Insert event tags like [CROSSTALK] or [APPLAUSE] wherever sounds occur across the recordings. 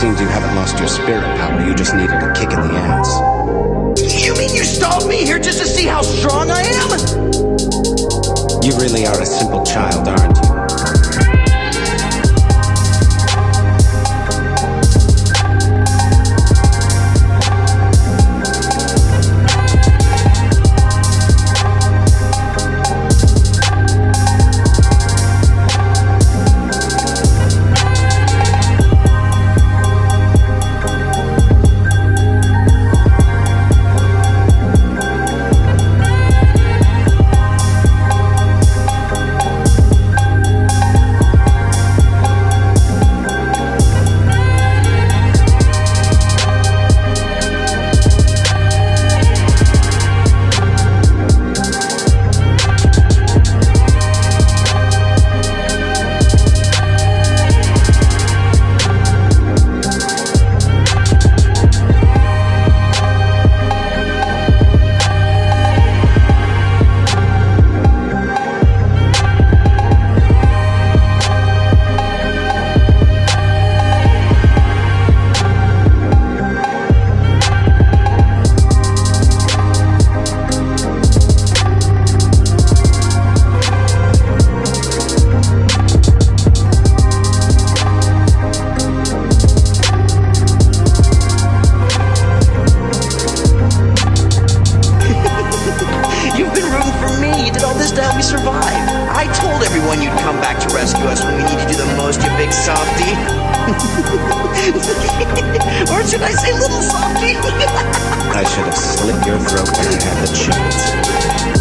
seems you haven't lost your spirit power. You just needed a kick in the ass. You mean you stalled me here just to see how strong I am? You really are a simple child, To help me survive. I told everyone you'd come back to rescue us when we needed you the most, you big softy. [LAUGHS] or should I say little softy? [LAUGHS] I should have slit your throat when I had the chance.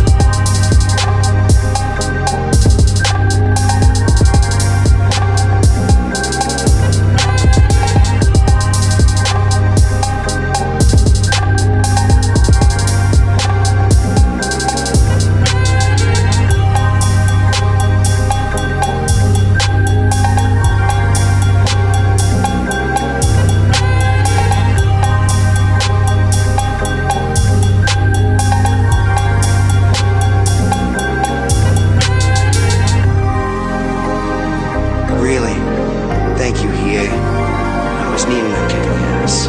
Thank you, Hiei. I was needing a kick in the ass.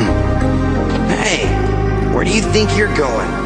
Hmm. Hey, where do you think you're going?